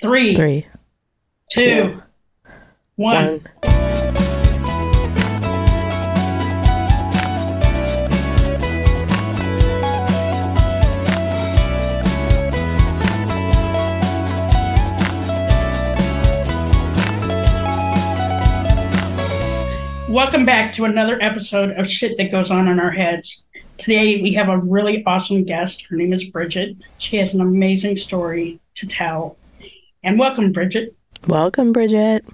Three, Three, two, one. one. Welcome back to another episode of Shit That Goes On in Our Heads. Today we have a really awesome guest. Her name is Bridget. She has an amazing story to tell. And welcome, Bridget. Welcome, Bridget.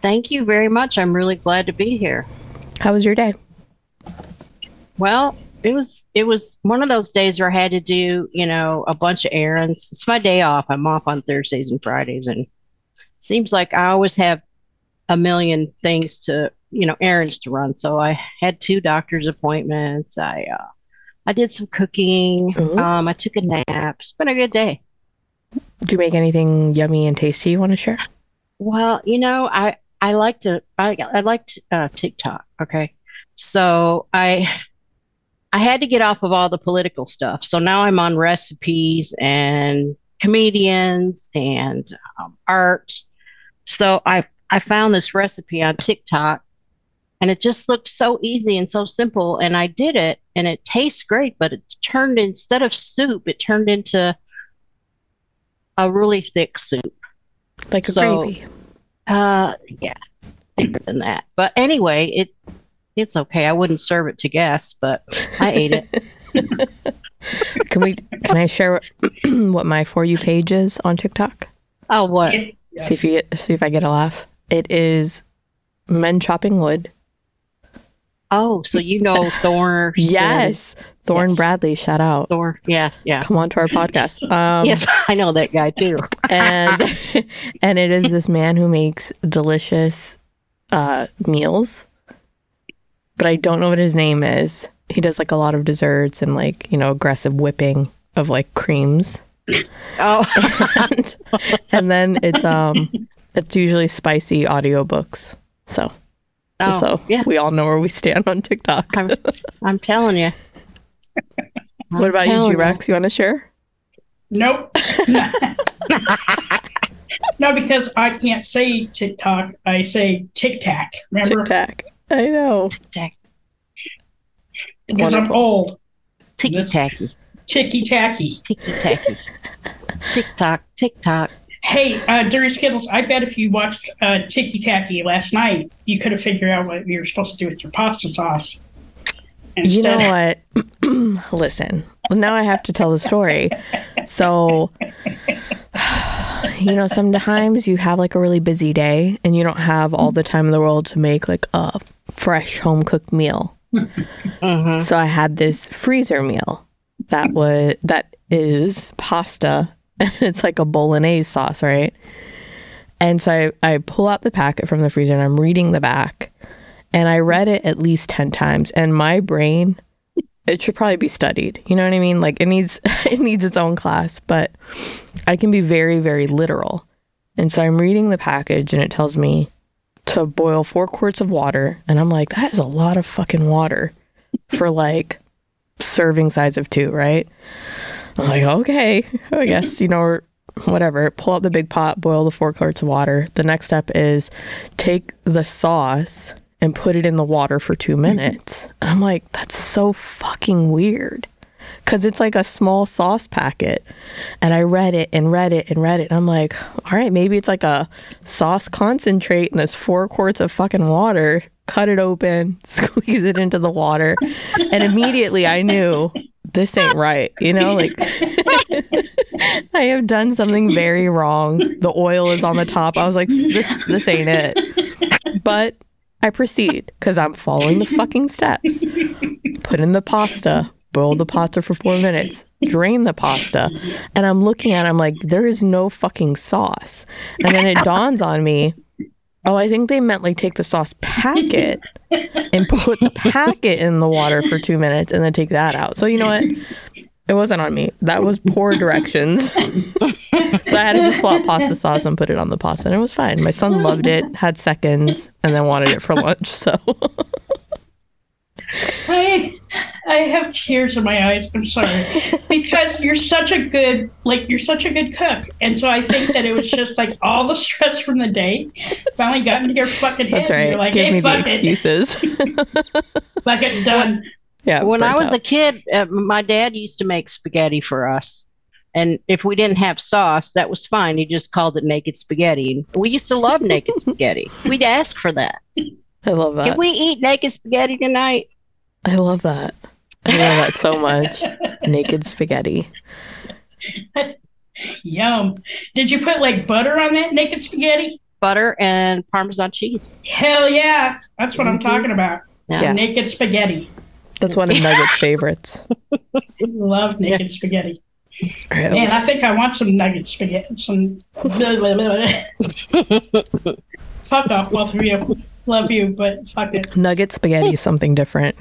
Thank you very much. I'm really glad to be here. How was your day? Well, it was it was one of those days where I had to do, you know, a bunch of errands. It's my day off. I'm off on Thursdays and Fridays and seems like I always have a million things to, you know, errands to run. So I had two doctor's appointments. I uh I did some cooking. Ooh. Um I took a nap. It's been a good day. Did you make anything yummy and tasty you want to share? Well, you know, I I like to I I like uh, TikTok. Okay, so I I had to get off of all the political stuff. So now I'm on recipes and comedians and um, art. So I I found this recipe on TikTok, and it just looked so easy and so simple. And I did it, and it tastes great. But it turned instead of soup, it turned into a really thick soup. Like a So- gravy. Uh, yeah, thicker than that. But anyway, it it's okay. I wouldn't serve it to guests, but I ate it. Can we? Can I share what my for you page is on TikTok? Oh, what? It- See if you get, see if I get a laugh. It is men chopping wood. Oh, so you know Thorn? Yes, Thorn Yes. Bradley. Shout out. Thorn. Yes, yeah. Come on to our podcast. Um, yes, I know that guy too. and and it is this man who makes delicious uh, meals, but I don't know what his name is. He does like a lot of desserts and like you know aggressive whipping of like creams, Oh, and, and then it's um it's usually spicy audiobooks. So Oh, so yeah. we all know where we stand on TikTok. I'm, I'm telling you. What about you, G Rex? You want to share? Nope. no, because I can't say TikTok. I say Tic Tac. Remember? Tic Tac. I know. Tack, Because I'm old. ticky This- tacky, Ticky tacky. ticky tacky, tick tock, tick tock. Hey, uh, Dirty Skittles, I bet if you watched uh, Ticky Tacky last night, you could have figured out what you were supposed to do with your pasta sauce. You know what? Listen, now I have to tell the story. So, you know, sometimes you have like a really busy day and you don't have all the time in the world to make like a fresh home cooked meal. hmm So I had this freezer meal that was that is pasta and it's like a bolognese sauce, right? And so I, I pull out the packet from the freezer and I'm reading the back and I read it at least 10 times and my brain it should probably be studied. You know what I mean? Like it needs it needs its own class, but I can be very very literal. And so I'm reading the package and it tells me to boil 4 quarts of water and I'm like that is a lot of fucking water for like serving size of 2, right? I'm like, okay, I guess, you know, whatever. Pull out the big pot, boil the four quarts of water. The next step is take the sauce and put it in the water for two mm-hmm. minutes. And I'm like, that's so fucking weird. Cause it's like a small sauce packet. And I read it and read it and read it. And I'm like, all right, maybe it's like a sauce concentrate in this four quarts of fucking water. Cut it open, squeeze it into the water. And immediately I knew this ain't right. You know, like I have done something very wrong. The oil is on the top. I was like, this this ain't it. But I proceed because I'm following the fucking steps. Put in the pasta, boil the pasta for four minutes, drain the pasta, and I'm looking at it, I'm like, there is no fucking sauce. And then it dawns on me, oh, I think they meant like take the sauce packet and put the packet in the water for two minutes and then take that out. So you know what? It wasn't on me. That was poor directions. so I had to just pull out pasta sauce and put it on the pasta, and it was fine. My son loved it, had seconds, and then wanted it for lunch. So I, I have tears in my eyes. I'm sorry because you're such a good, like you're such a good cook, and so I think that it was just like all the stress from the day finally got into your fucking head. That's right. You're like, Give hey, me the fuck it, excuses. fuck it, done. Yeah. when I was out. a kid, uh, my dad used to make spaghetti for us. And if we didn't have sauce, that was fine. He just called it naked spaghetti. And we used to love naked spaghetti. We'd ask for that. I love that. Can we eat naked spaghetti tonight? I love that. I love that so much. Naked spaghetti. Yum. Did you put like butter on that naked spaghetti? Butter and Parmesan cheese. Hell yeah. That's what I'm Mhm. talking about. Yeah. Naked spaghetti. That's one of Nugget's favorites. Love naked spaghetti. All right, Man, I think I want some nugget spaghetti. Some. blah, blah, blah. fuck off, both of you. Love you, but fuck it. Nugget spaghetti is something different.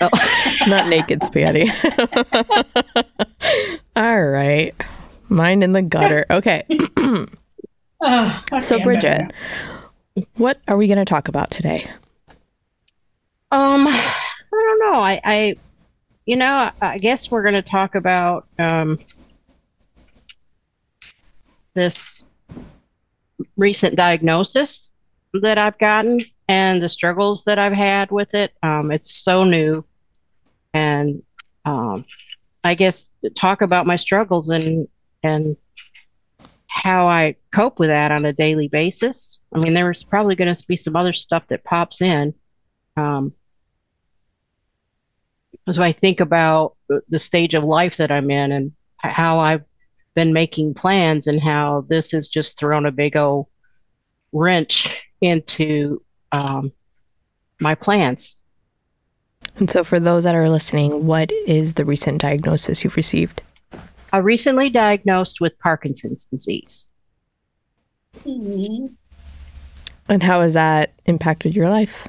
Oh. Not naked spaghetti. All right. Mine in the gutter. Okay. Oh, okay, So, Bridget, what are we going to talk about today? Um, I. I, you know, I guess we're going to talk about um, this recent diagnosis that I've gotten and the struggles that I've had with it. Um, it's so new, and um, I guess talk about my struggles and and how I cope with that on a daily basis. I mean, there's probably going to be some other stuff that pops in. Um, as I think about the- stage of life that I'm in and how I've been making plans and how this has just thrown a big old wrench into um, my plans. And so, for those that are listening, what is the recent diagnosis you've received? I recently diagnosed with Parkinson's disease. Mhm. And how has that impacted your life?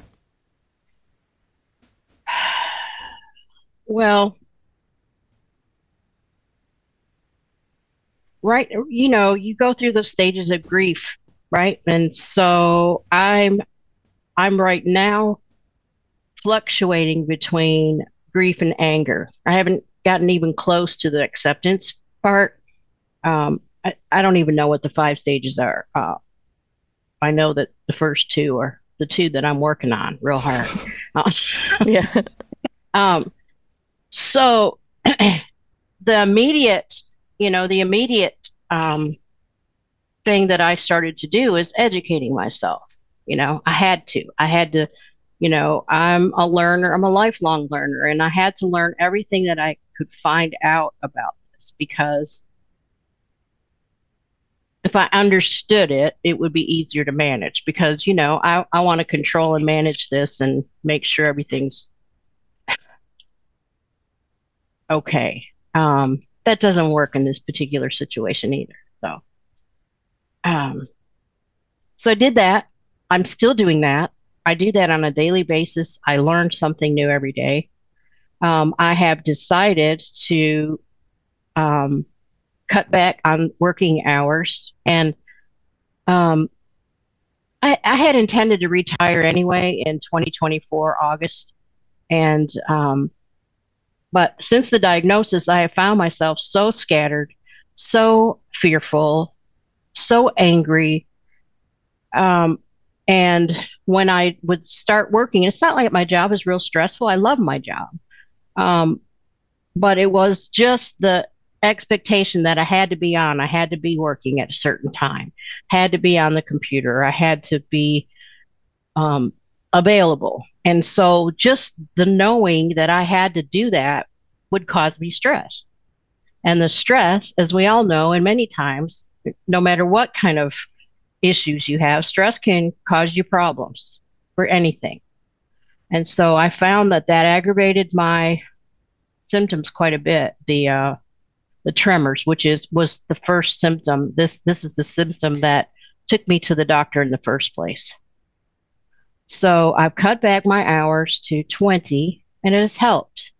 Well, right, you know, you go through the stages of grief, right? And so I'm I'm right now fluctuating between grief and anger. I haven't gotten even close to the acceptance part. Um, I, I don't even know what the five stages are. Uh, I know that the first two are the two that I'm working on real hard. Uh, Yeah. um, so the immediate, you know, the immediate um, thing that I started to do is educating myself. You know, I had to. I had to, you know, I'm a learner, I'm a lifelong learner, and I had to learn everything that I could find out about this because if I understood it, it would be easier to manage because, you know, I, I want to control and manage this and make sure everything's okay. Um, that doesn't work in this particular situation either. So, um, so I did that. I'm still doing that. I do that on a daily basis. I learn something new every day. Um, I have decided to um, cut back on working hours, and um, I, I had intended to retire anyway in 2024 August, and um, but since the diagnosis, I have found myself so scattered, so fearful, so angry. Um, and when I would start working, it's not like my job is real stressful. I love my job. Um, but it was just the expectation that I had to be on. I had to be working at a certain time, had to be on the computer. I had to be um, available. And so just the knowing that I had to do that would cause me stress. And the stress, as we all know, and many times, no matter what kind of issues you have, stress can cause you problems for anything. And so I found that that aggravated my symptoms quite a bit. The uh, the tremors, which is was the first symptom. This this is the symptom that took me to the doctor in the first place. So I've cut back my hours to 20, and it has helped.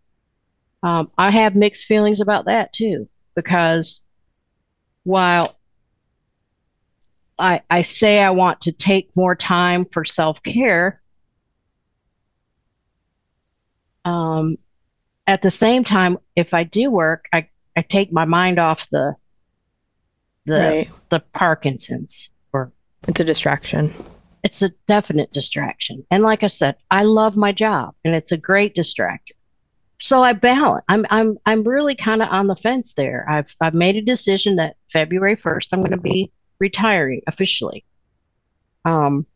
Um, I have mixed feelings about that too, because while I, I say I want to take more time for self care, um, at the same time, if I do work, I, I take my mind off the the Right. the Parkinson's or It's a distraction. It's a definite distraction. And like I said, I love my job and it's a great distractor. So I balance. I'm I'm I'm really kind of on the fence there. I've I've made a decision that February 1st I'm going to be retiring officially. Um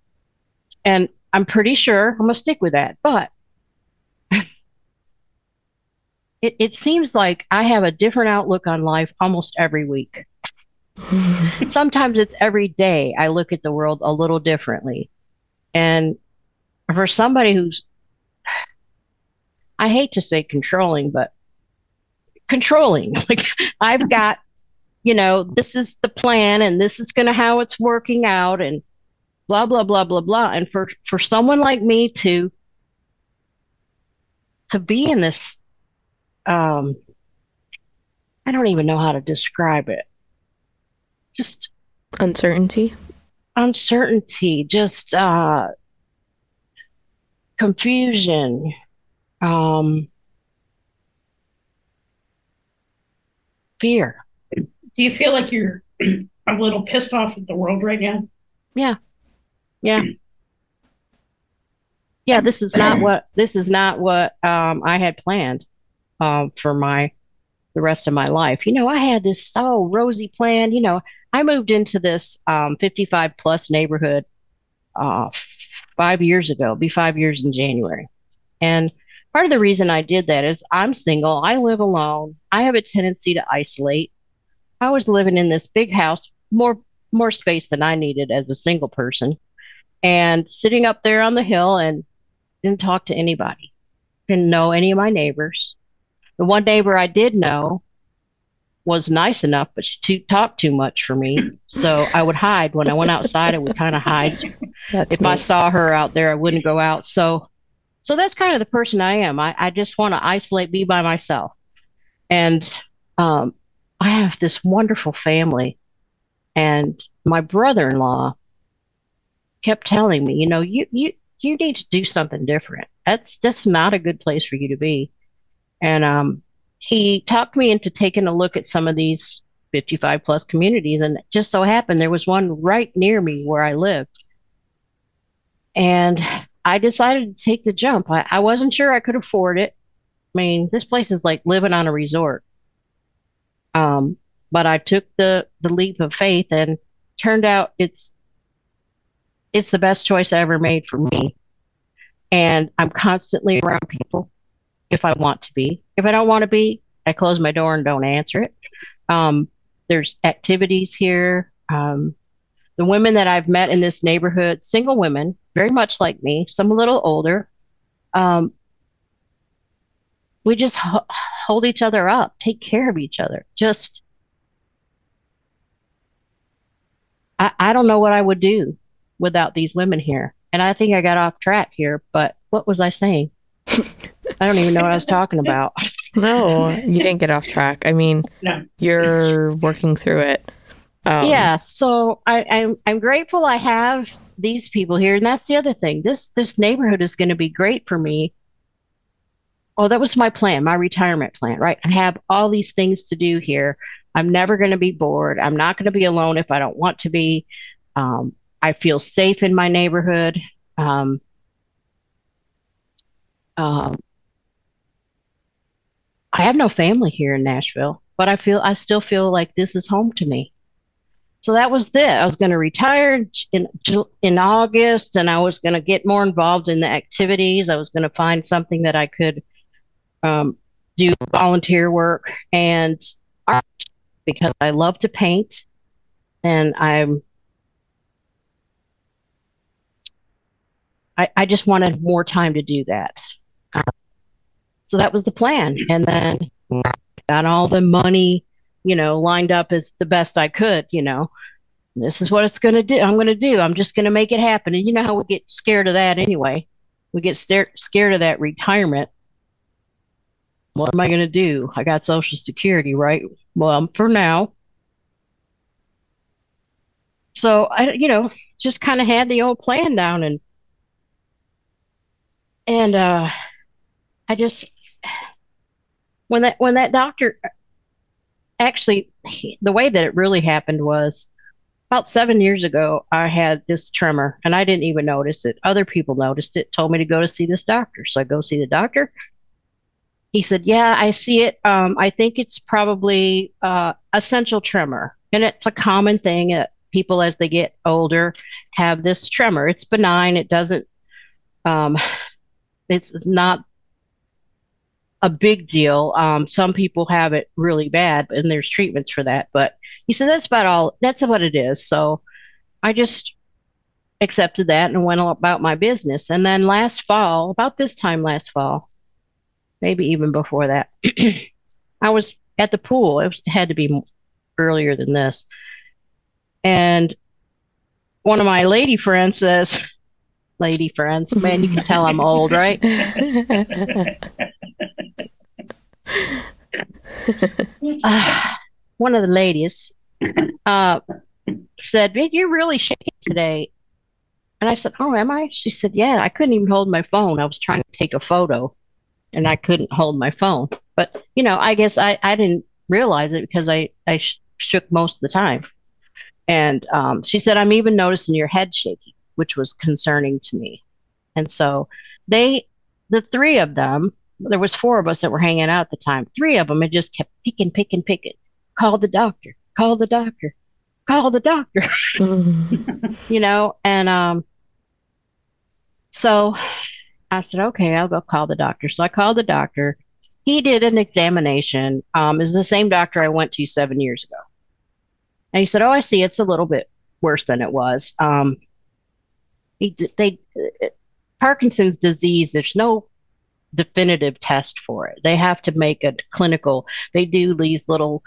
and I'm pretty sure I'm going to stick with that. But it it seems like I have a different outlook on life almost every week sometimes it's every day I look at the world a little differently. And for somebody who's, I hate to say controlling, but controlling, like I've got, you know, this is the plan and this is going to how it's working out and blah, blah, blah, blah, blah. And for, for someone like me to, to be in this, um, I don't even know how to describe it. Just Uncertainty. uncertainty, just uh, confusion, um, fear. Do you feel like you're a little pissed off at the world right now? Yeah, Yeah. Yeah, this is not what this is not what um, I had planned um, for my the rest of my life. You know, I had this so rosy plan. You know, I moved into this um, 55 plus neighborhood uh, five years ago. Be five years in January, and part of the reason I did that is I'm single. I live alone. I have a tendency to isolate. I was living in this big house, more more space than I needed as a single person, and sitting up there on the hill and didn't talk to anybody. Didn't know any of my neighbors. The one neighbor I did know was nice enough, but she too, talked too much for me. So I would hide when I went outside. I would kind of hide. That's If me. I saw her out there, I wouldn't go out. So, so that's kind of the person I am. I, I just want to isolate, be by myself. And um, I have this wonderful family, and my brother-in-law kept telling me, you know, you you you need to do something different. That's that's not a good place for you to be. And um, he talked me into taking a look at some of these 55 plus communities, and it just so happened there was one right near me where I lived. And I decided to take the jump. I, I wasn't sure I could afford it. I mean, this place is like living on a resort. Um, but I took the the leap of faith, and turned out it's it's the best choice I ever made for me. And I'm constantly around people if I want to be. If I don't want to be, I close my door and don't answer it. Um, there's activities here. Um, the women that I've met in this neighborhood, single women, very much like me, some a little older, um, we just ho- hold each other up, take care of each other. Just, I, I don't know what I would do without these women here. And I think I got off track here, but what was I saying? I don't even know what I was talking about. No, you didn't get off track. I mean, No. you're working through it. Um, yeah, so I, I'm I'm grateful I have these people here, and that's the other thing. This this neighborhood is going to be great for me. Oh, that was my plan, my retirement plan, right? I have all these things to do here. I'm never going to be bored. I'm not going to be alone if I don't want to be. Um, I feel safe in my neighborhood. Um, um, I have no family here in Nashville, but I feel I still feel like this is home to me. So that was it. I was going to retire in in August, and I was going to get more involved in the activities. I was going to find something that I could um, do volunteer work and art because I love to paint, and I'm I, I just wanted more time to do that. So that was the plan, and then got all the money you know, lined up as the best I could, you know. This is what it's going to do. I'm going to do. I'm just going to make it happen. And you know how we get scared of that anyway. We get scared scared of that retirement. What am I going to do? I got Social Security, right? Well, for now. So I, you know, just kind of had the old plan down and and uh I just when that when that doctor actually the way that it really happened was about seven years ago i had this tremor and i didn't even notice it. Other people noticed it told me to go to see this doctor. So i go see the doctor. He said yeah i see it. Um, i think it's probably uh, essential tremor. And it's a common thing that people as they get older have this tremor. It's benign. It doesn't um, it's not a big deal. Um, some people have it really bad, and there's treatments for that. But he said that's about all. That's what it is. So I just accepted that and went about my business. And then last fall, about this time last fall, maybe even before that, I was at the pool. It, was, it had to be earlier than this, and one of my lady friends says. Lady friends, man, you can tell I'm old, right? uh, one of the ladies uh, said, You're really shaking today. And I said, Oh, am I? She said, Yeah, I couldn't even hold my phone. I was trying to take a photo and I couldn't hold my phone. But, you know, I guess I, I didn't realize it because I, I sh- shook most of the time. And um, she said, I'm even noticing your head shaking, which was concerning to me. And so they, the three of them, there was four of us that were hanging out at the time. Three of them had just kept picking, picking, picking. Call the doctor. Call the doctor. Call the doctor. you know, and um, so I said, okay, I'll go call the doctor. So I called the doctor. He did an examination. Um, is the same doctor I went to seven years ago. And he said, oh, I see. It's a little bit worse than it was. Um, he, they, Parkinson's disease, there's no definitive test for it. They have to make a clinical, they do these little,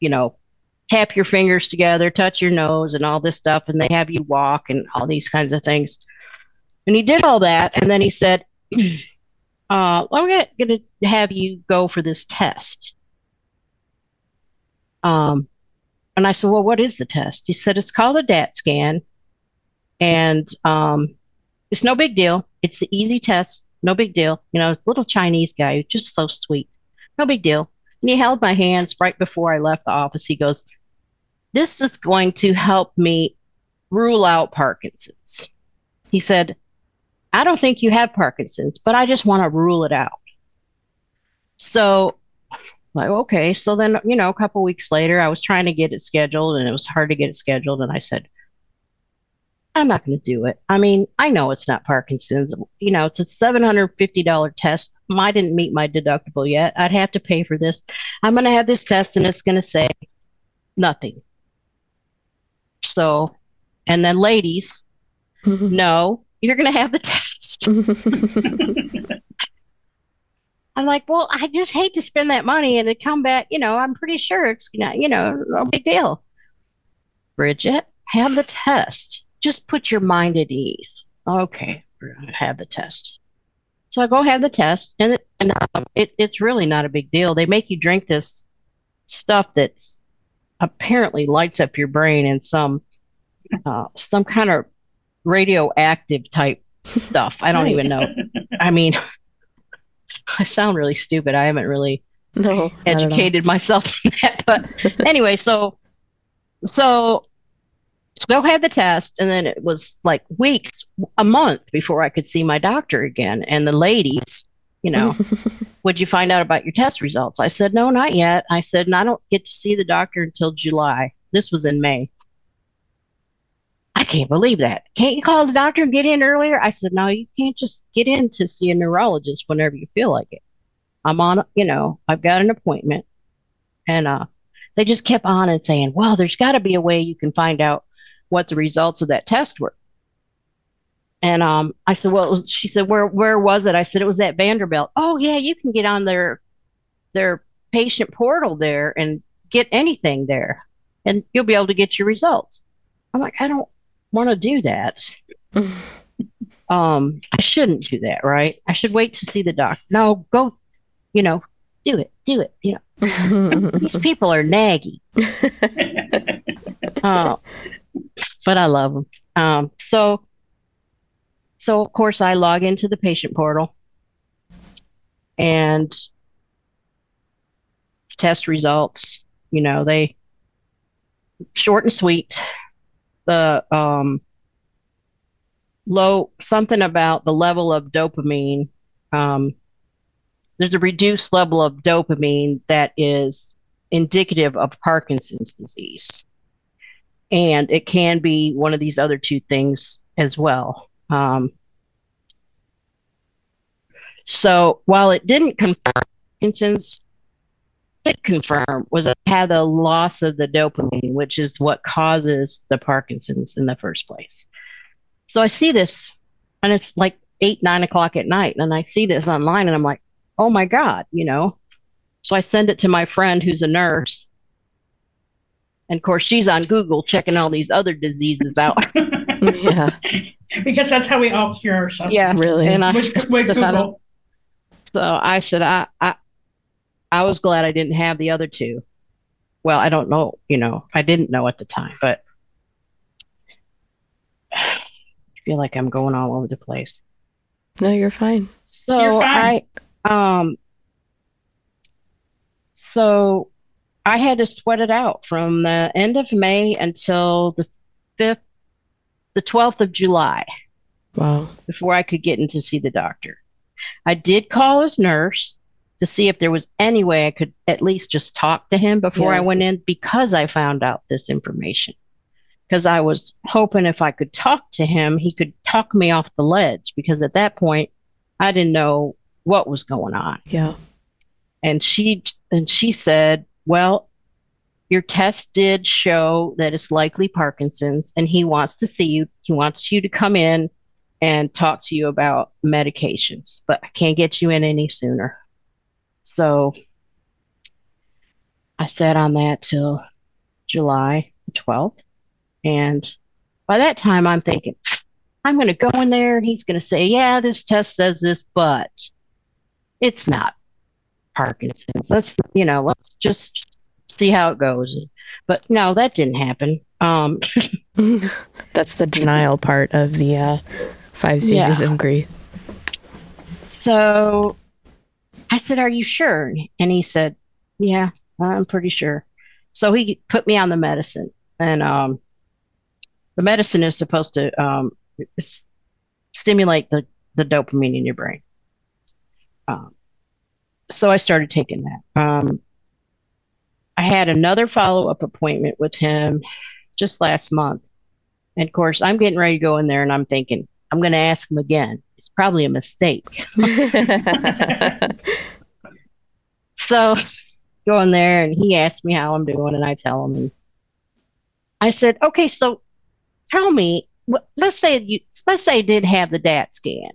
you know, tap your fingers together, touch your nose, and all this stuff, and they have you walk and all these kinds of things. And he did all that, and then he said, uh, I'm going to have you go for this test. Um, and I said, Well, what is the test? He said, It's called a DAT scan, and um, it's no big deal. It's the easy test. No big deal. You know, little Chinese guy, just so sweet. No big deal. And he held my hands right before I left the office. He goes, This is going to help me rule out Parkinson's. He said, I don't think you have Parkinson's, but I just want to rule it out. So, like, okay. So then, you know, a couple weeks later, I was trying to get it scheduled and it was hard to get it scheduled. And I said, I'm not going to do it. I mean, I know it's not Parkinson's. You know, it's a $750 test. I didn't meet my deductible yet. I'd have to pay for this. I'm going to have this test and it's going to say nothing. So, and then ladies, no, you're going to have the test. I'm like, well, I just hate to spend that money and to come back. You know, I'm pretty sure it's not, you know, no big deal. Bridget, have the test just put your mind at ease. Okay, we're going to have the test. So I go have the test, and, it, and um, it, it's really not a big deal. They make you drink this stuff that's apparently lights up your brain in some uh, some kind of radioactive type stuff. I don't nice. even know. I mean, I sound really stupid. I haven't really no educated myself in that. But anyway, so so so go have the test, and then it was like weeks, a month before I could see my doctor again. And the ladies, you know, would you find out about your test results? I said, no, not yet. I said, and I don't get to see the doctor until July. This was in May. I can't believe that. Can't you call the doctor and get in earlier? I said, no, you can't just get in to see a neurologist whenever you feel like it. I'm on, you know, I've got an appointment. And uh, they just kept on and saying, well, there's got to be a way you can find out what the results of that test were. And um, I said, well, was, she said, where where was it? I said, it was at Vanderbilt. Oh yeah, you can get on their their patient portal there and get anything there, and you'll be able to get your results. I'm like, I don't want to do that. um, I shouldn't do that, right? I should wait to see the doctor. No, go, you know, do it, do it. You know, these people are naggy. uh, but I love them. Um, so, so of course I log into the patient portal, and test results, you know, they short and sweet. The um, low something about the level of dopamine. Um, there's a reduced level of dopamine that is indicative of Parkinson's disease. And it can be one of these other two things as well. Um, so while it didn't confirm Parkinson's, it confirm was I had a loss of the dopamine, which is what causes the Parkinson's in the first place. So I see this, and it's like eight, nine o'clock at night, and I see this online, and I'm like, oh my God, you know. So I send it to my friend who's a nurse. And of course, she's on Google checking all these other diseases out. yeah. Because that's how we all cure ourselves. Yeah. Really? And I, With, with Google. so I said, I, I, I was glad I didn't have the other two. Well, I don't know, you know, I didn't know at the time, but I feel like I'm going all over the place. No, you're fine. So You're fine. I um so I had to sweat it out from the end of May until the fifth the twelfth of July Wow. before I could get in to see the doctor. I did call his nurse to see if there was any way I could at least just talk to him before Yeah. I went in because I found out this information. Because I was hoping if I could talk to him, he could talk me off the ledge. Because at that point, I didn't know what was going on. Yeah. And she and she said, "Well, your test did show that it's likely Parkinson's, and he wants to see you. He wants you to come in and talk to you about medications, but I can't get you in any sooner." So I sat on that till July 12th, and by that time, I'm thinking, I'm going to go in there, and he's going to say, "Yeah, this test says this, but it's not Parkinson's. Let's, you know, let's just see how it goes. But no, that didn't happen. Um, That's the denial part of the uh, five stages Yeah. of grief. so I said, Are you sure? And he said, Yeah, I'm pretty sure. So he put me on the medicine. And um, the medicine is supposed to um, stimulate the, the dopamine in your brain. Um, so I started taking that. Um, I had another follow up appointment with him just last month. And of course, I'm getting ready to go in there and I'm thinking, I'm going to ask him again. It's probably a mistake. So go in there and he asked me how I'm doing and I tell him and I said, okay, so tell me, let's say you, let's say I did have the DAT scan.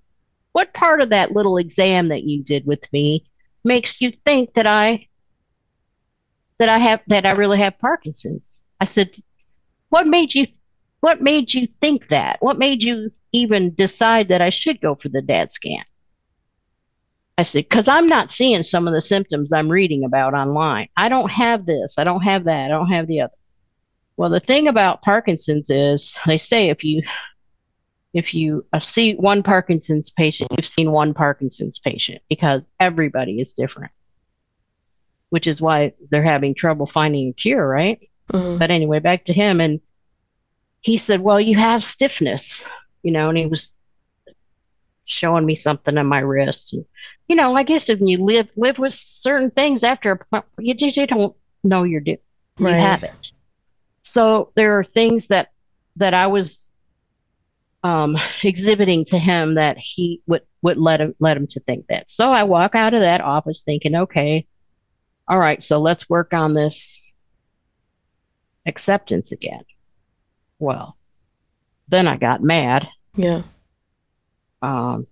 What part of that little exam that you did with me makes you think that I, that I have, that I really have Parkinson's? I said, what made you, what made you think that? What made you even decide that I should go for the DAT scan? I said, because I'm not seeing some of the symptoms I'm reading about online. I don't have this. I don't have that. I don't have the other. Well, the thing about Parkinson's is they say if you if you see one Parkinson's patient, you've seen one Parkinson's patient because everybody is different, which is why they're having trouble finding a cure, right? Mhm. But anyway, back to him. And he said, Well, you have stiffness, you know, and he was showing me something on my wrist. And, you know, I guess if you live live with certain things after a point, you just you don't know you're doing you have it. So there are things that that I was um, exhibiting to him that he would would let him let him to think that. So I walk out of that office thinking, okay, all right, so let's work on this acceptance again. Well, then I got mad. Yeah. Um,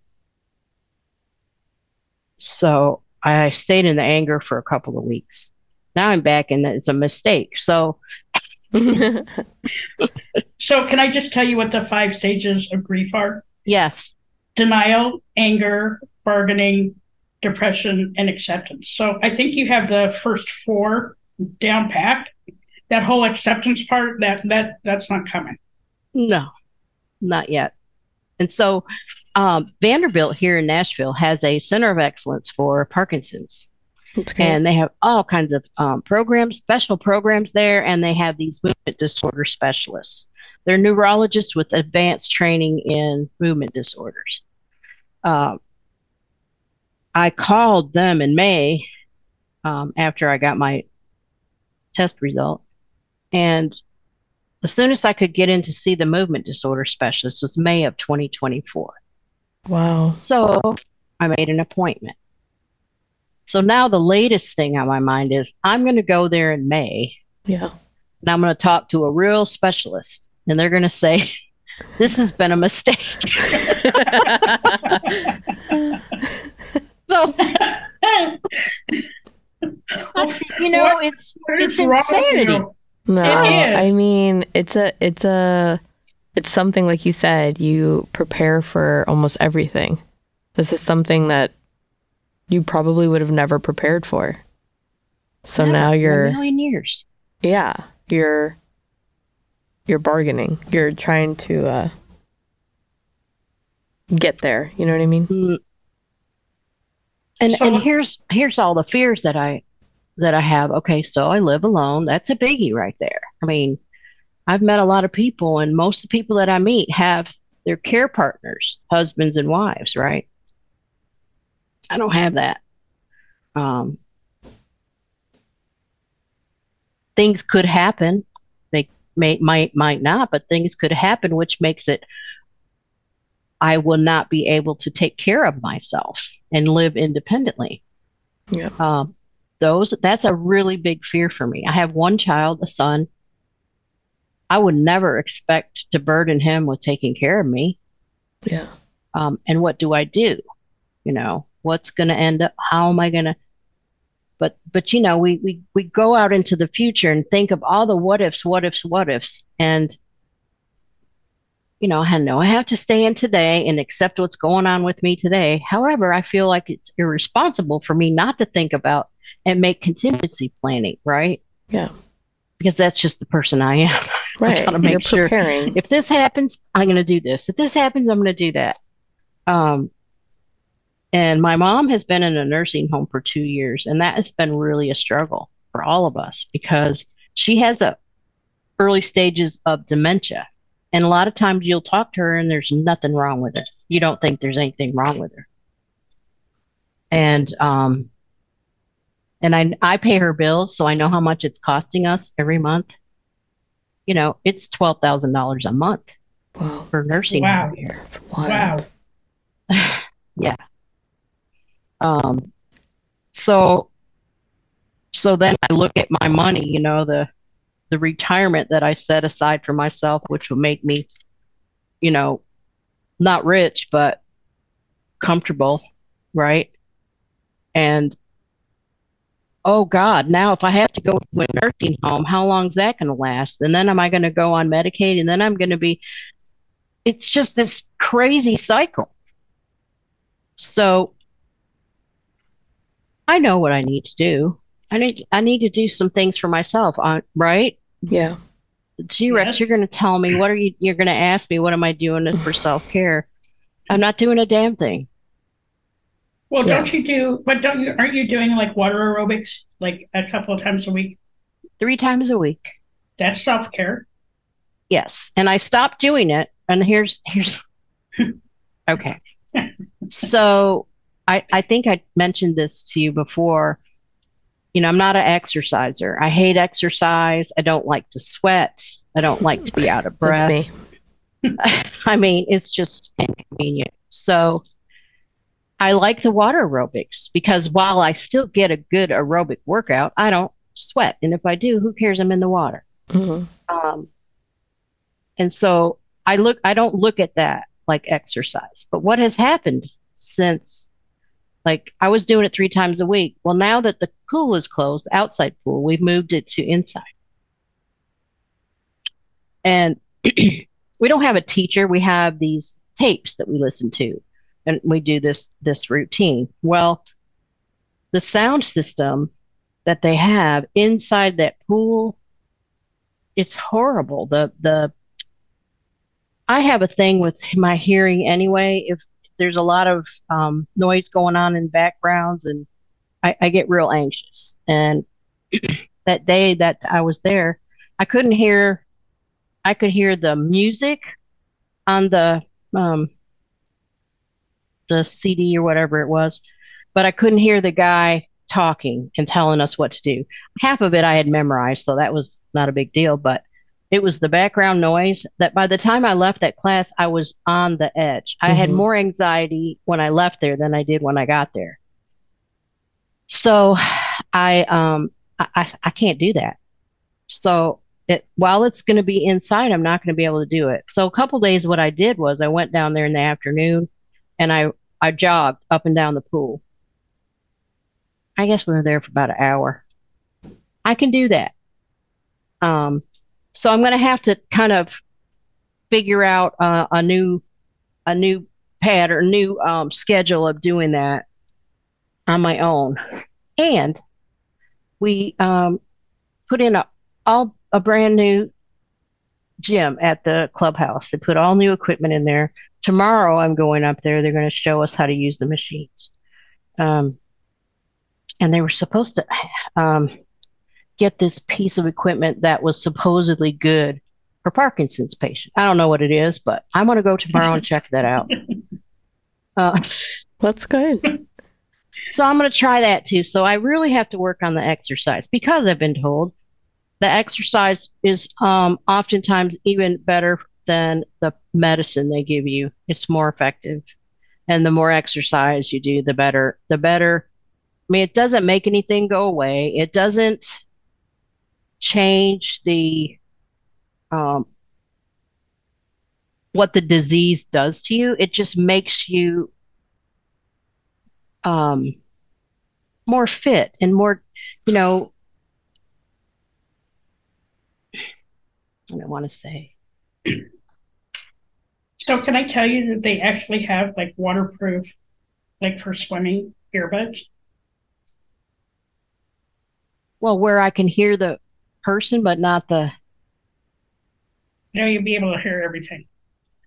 so I stayed in the anger for a couple of weeks. Now I'm back and it's a mistake. So So, can I just tell you what the five stages of grief are? yes, Denial, anger, bargaining, depression, and acceptance. So, I think you have the first four down packed. That whole acceptance part, that that that's not coming. no, not yet. And so um, Vanderbilt here in Nashville has a center of excellence for Parkinson's. And they have all kinds of um, programs, special programs there, and they have these movement disorder specialists. They're neurologists with advanced training in movement disorders. Uh, I called them in May um, after I got my test result, and the soonest I could get in to see the movement disorder specialist was May of 2024. Wow. So I made an appointment. So now the latest thing on my mind is I'm going to go there in May. Yeah. And I'm going to talk to a real specialist, and they're going to say, This has been a mistake. so, you know, What- it's What it's is wrong with insanity. No, It is. I mean it's a it's a it's something like you said. You prepare for almost everything. This is something that you probably would have never prepared for. So Never now you're million years. yeah you're you're bargaining. You're trying to uh, get there. You know what I mean? Mm. And So- and here's here's all the fears that I that I have. Okay, so I live alone. That's a biggie right there. I mean, I've met a lot of people, and most of the people that I meet have their care partners, husbands and wives, right? I don't have that. Um, things could happen. They may might might not, but things could happen, which makes it I will not be able to take care of myself and live independently. Yeah. Um, those that's a really big fear for me. I have one child, a son. I would never expect to burden him with taking care of me. Yeah. Um, and what do I do? You know, what's going to end up? How am I going to? But but you know, we we we go out into the future and think of all the what ifs, what ifs, what ifs, and you know, I know I have to stay in today and accept what's going on with me today. However, I feel like it's irresponsible for me not to think about and make contingency planning, right? Yeah. Because that's just the person I am. Right. gotta make you're sure- preparing. if this happens, I'm going to do this. If this happens, I'm going to do that. Um, and my mom has been in a nursing home for two years, and that has been really a struggle for all of us because she has a early stages of dementia, and a lot of times you'll talk to her and there's nothing wrong with it. You don't think there's anything wrong with her, and um, and I I pay her bills, so I know how much it's costing us every month you know, it's twelve thousand dollars a month Wow. for nursing Wow. home. That's wild. Wow. yeah. Um. So. So then I look at my money. You know the, the retirement that I set aside for myself, which will make me, you know, not rich but comfortable, right? And oh God, now if I have to go to a nursing home, how long is that going to last? And then am I going to go on Medicaid? And then I'm going to be, it's just this crazy cycle. So I know what I need to do. I need, I need to do some things for myself, on right? Yeah. G Rex, Yes. you're going to tell me, what are you, you're going to ask me, what am I doing for self care? I'm not doing a damn thing. Well, Yeah. don't you do? But don't you? Aren't you doing like water aerobics like a couple of times a week? Three times a week. That's self care. Yes, and I stopped doing it. And here's here's okay. So I I think I mentioned this to you before. You know, I'm not an exerciser. I hate exercise. I don't like to sweat. I don't like to be out of breath. me. I mean, it's just inconvenient. So I like the water aerobics because while I still get a good aerobic workout, I don't sweat. And if I do, who cares? I'm in the water. hmm Um, and so I look, I don't look at that like exercise. But what has happened since, like, I was doing it three times a week. Well, now that the pool is closed, the outside pool, we've moved it to inside. And we don't have a teacher. We have these tapes that we listen to, and we do this this routine. Well, the sound system that they have inside that pool it's horrible. The the I have a thing with my hearing anyway. If there's a lot of um, noise going on in backgrounds, and I, I get real anxious. And that day that I was there, I couldn't hear. I could hear the music on the um, the CD or whatever it was, but I couldn't hear the guy talking and telling us what to do. Half of it I had memorized, so that was not a big deal, but it was the background noise that by the time I left that class, I was on the edge. I had more anxiety when I left there than I did when I got there. So I um I, I, I can't do that. So it, while it's going to be inside, I'm not going to be able to do it. So a couple days, what I did was I went down there in the afternoon, and I I jogged up and down the pool. I guess we were there for about an hour. I can do that. Um, so I'm going to have to kind of figure out uh, a new a new pattern, new um, schedule of doing that on my own. And we um, put in a all a brand new gym at the clubhouse. They put all new equipment in there. Tomorrow I'm going up there. They're going to show us how to use the machines. Um, and they were supposed to um, get this piece of equipment that was supposedly good for Parkinson's patient. I don't know what it is, but I'm going to go tomorrow and check that out. Uh, That's good. so I'm going to try that too. So I really have to work on the exercise because I've been told the exercise is um, oftentimes even better than the medicine they give you. It's more effective. And the more exercise you do, the better. The better. I mean, it doesn't make anything go away. It doesn't change the um, what the disease does to you. It just makes you um, more fit and more, you know, I don't want to say. So can I tell you that they actually have like waterproof, like for swimming earbuds? Well, where I can hear the person, but not the. Know, you'll be able to hear everything.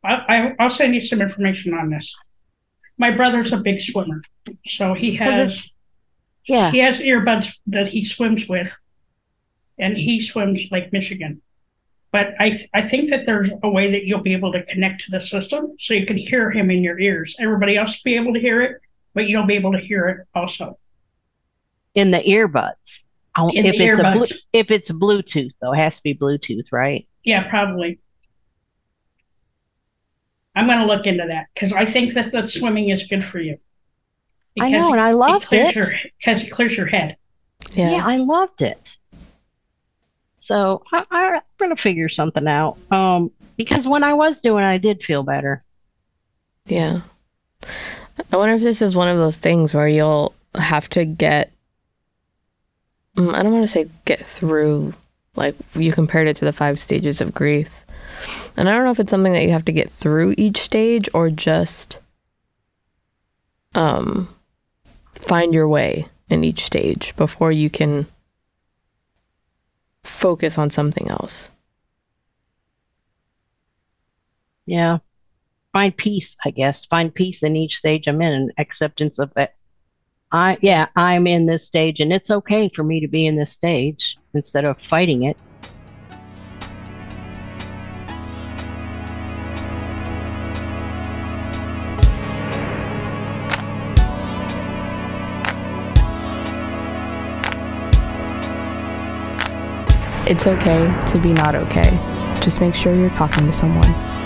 I, I, I'll send you some information on this. My brother's a big swimmer, so he oh, has Yeah. he has earbuds that he swims with, and he swims Lake Michigan. But I I think that there's a way that you'll be able to connect to the system, so you can hear him in your ears. Everybody else will be able to hear it, but you'll be able to hear it also. in the earbuds. I won't- if the it's a blu- if it's Bluetooth though, it has to be Bluetooth, right? Yeah, probably. I'm going to look into that because I think that the swimming is good for you. I know, and I loved it. Your, because it clears your head. Yeah. Yeah, I loved it. So I, I, I'm gonna figure something out. Um, because when I was doing, it, I did feel better. Yeah. I wonder if this is one of those things where you'll have to get. Mm, I don't want to say get through, like you compared it to the five stages of grief. And I don't know if it's something that you have to get through each stage or just um, find your way in each stage before you can focus on something else. Yeah, find peace, I guess. Find peace in each stage I'm in, and acceptance of that. I yeah, I'm in this stage, and it's okay for me to be in this stage instead of fighting it. It's okay to be not okay. Just make sure you're talking to someone.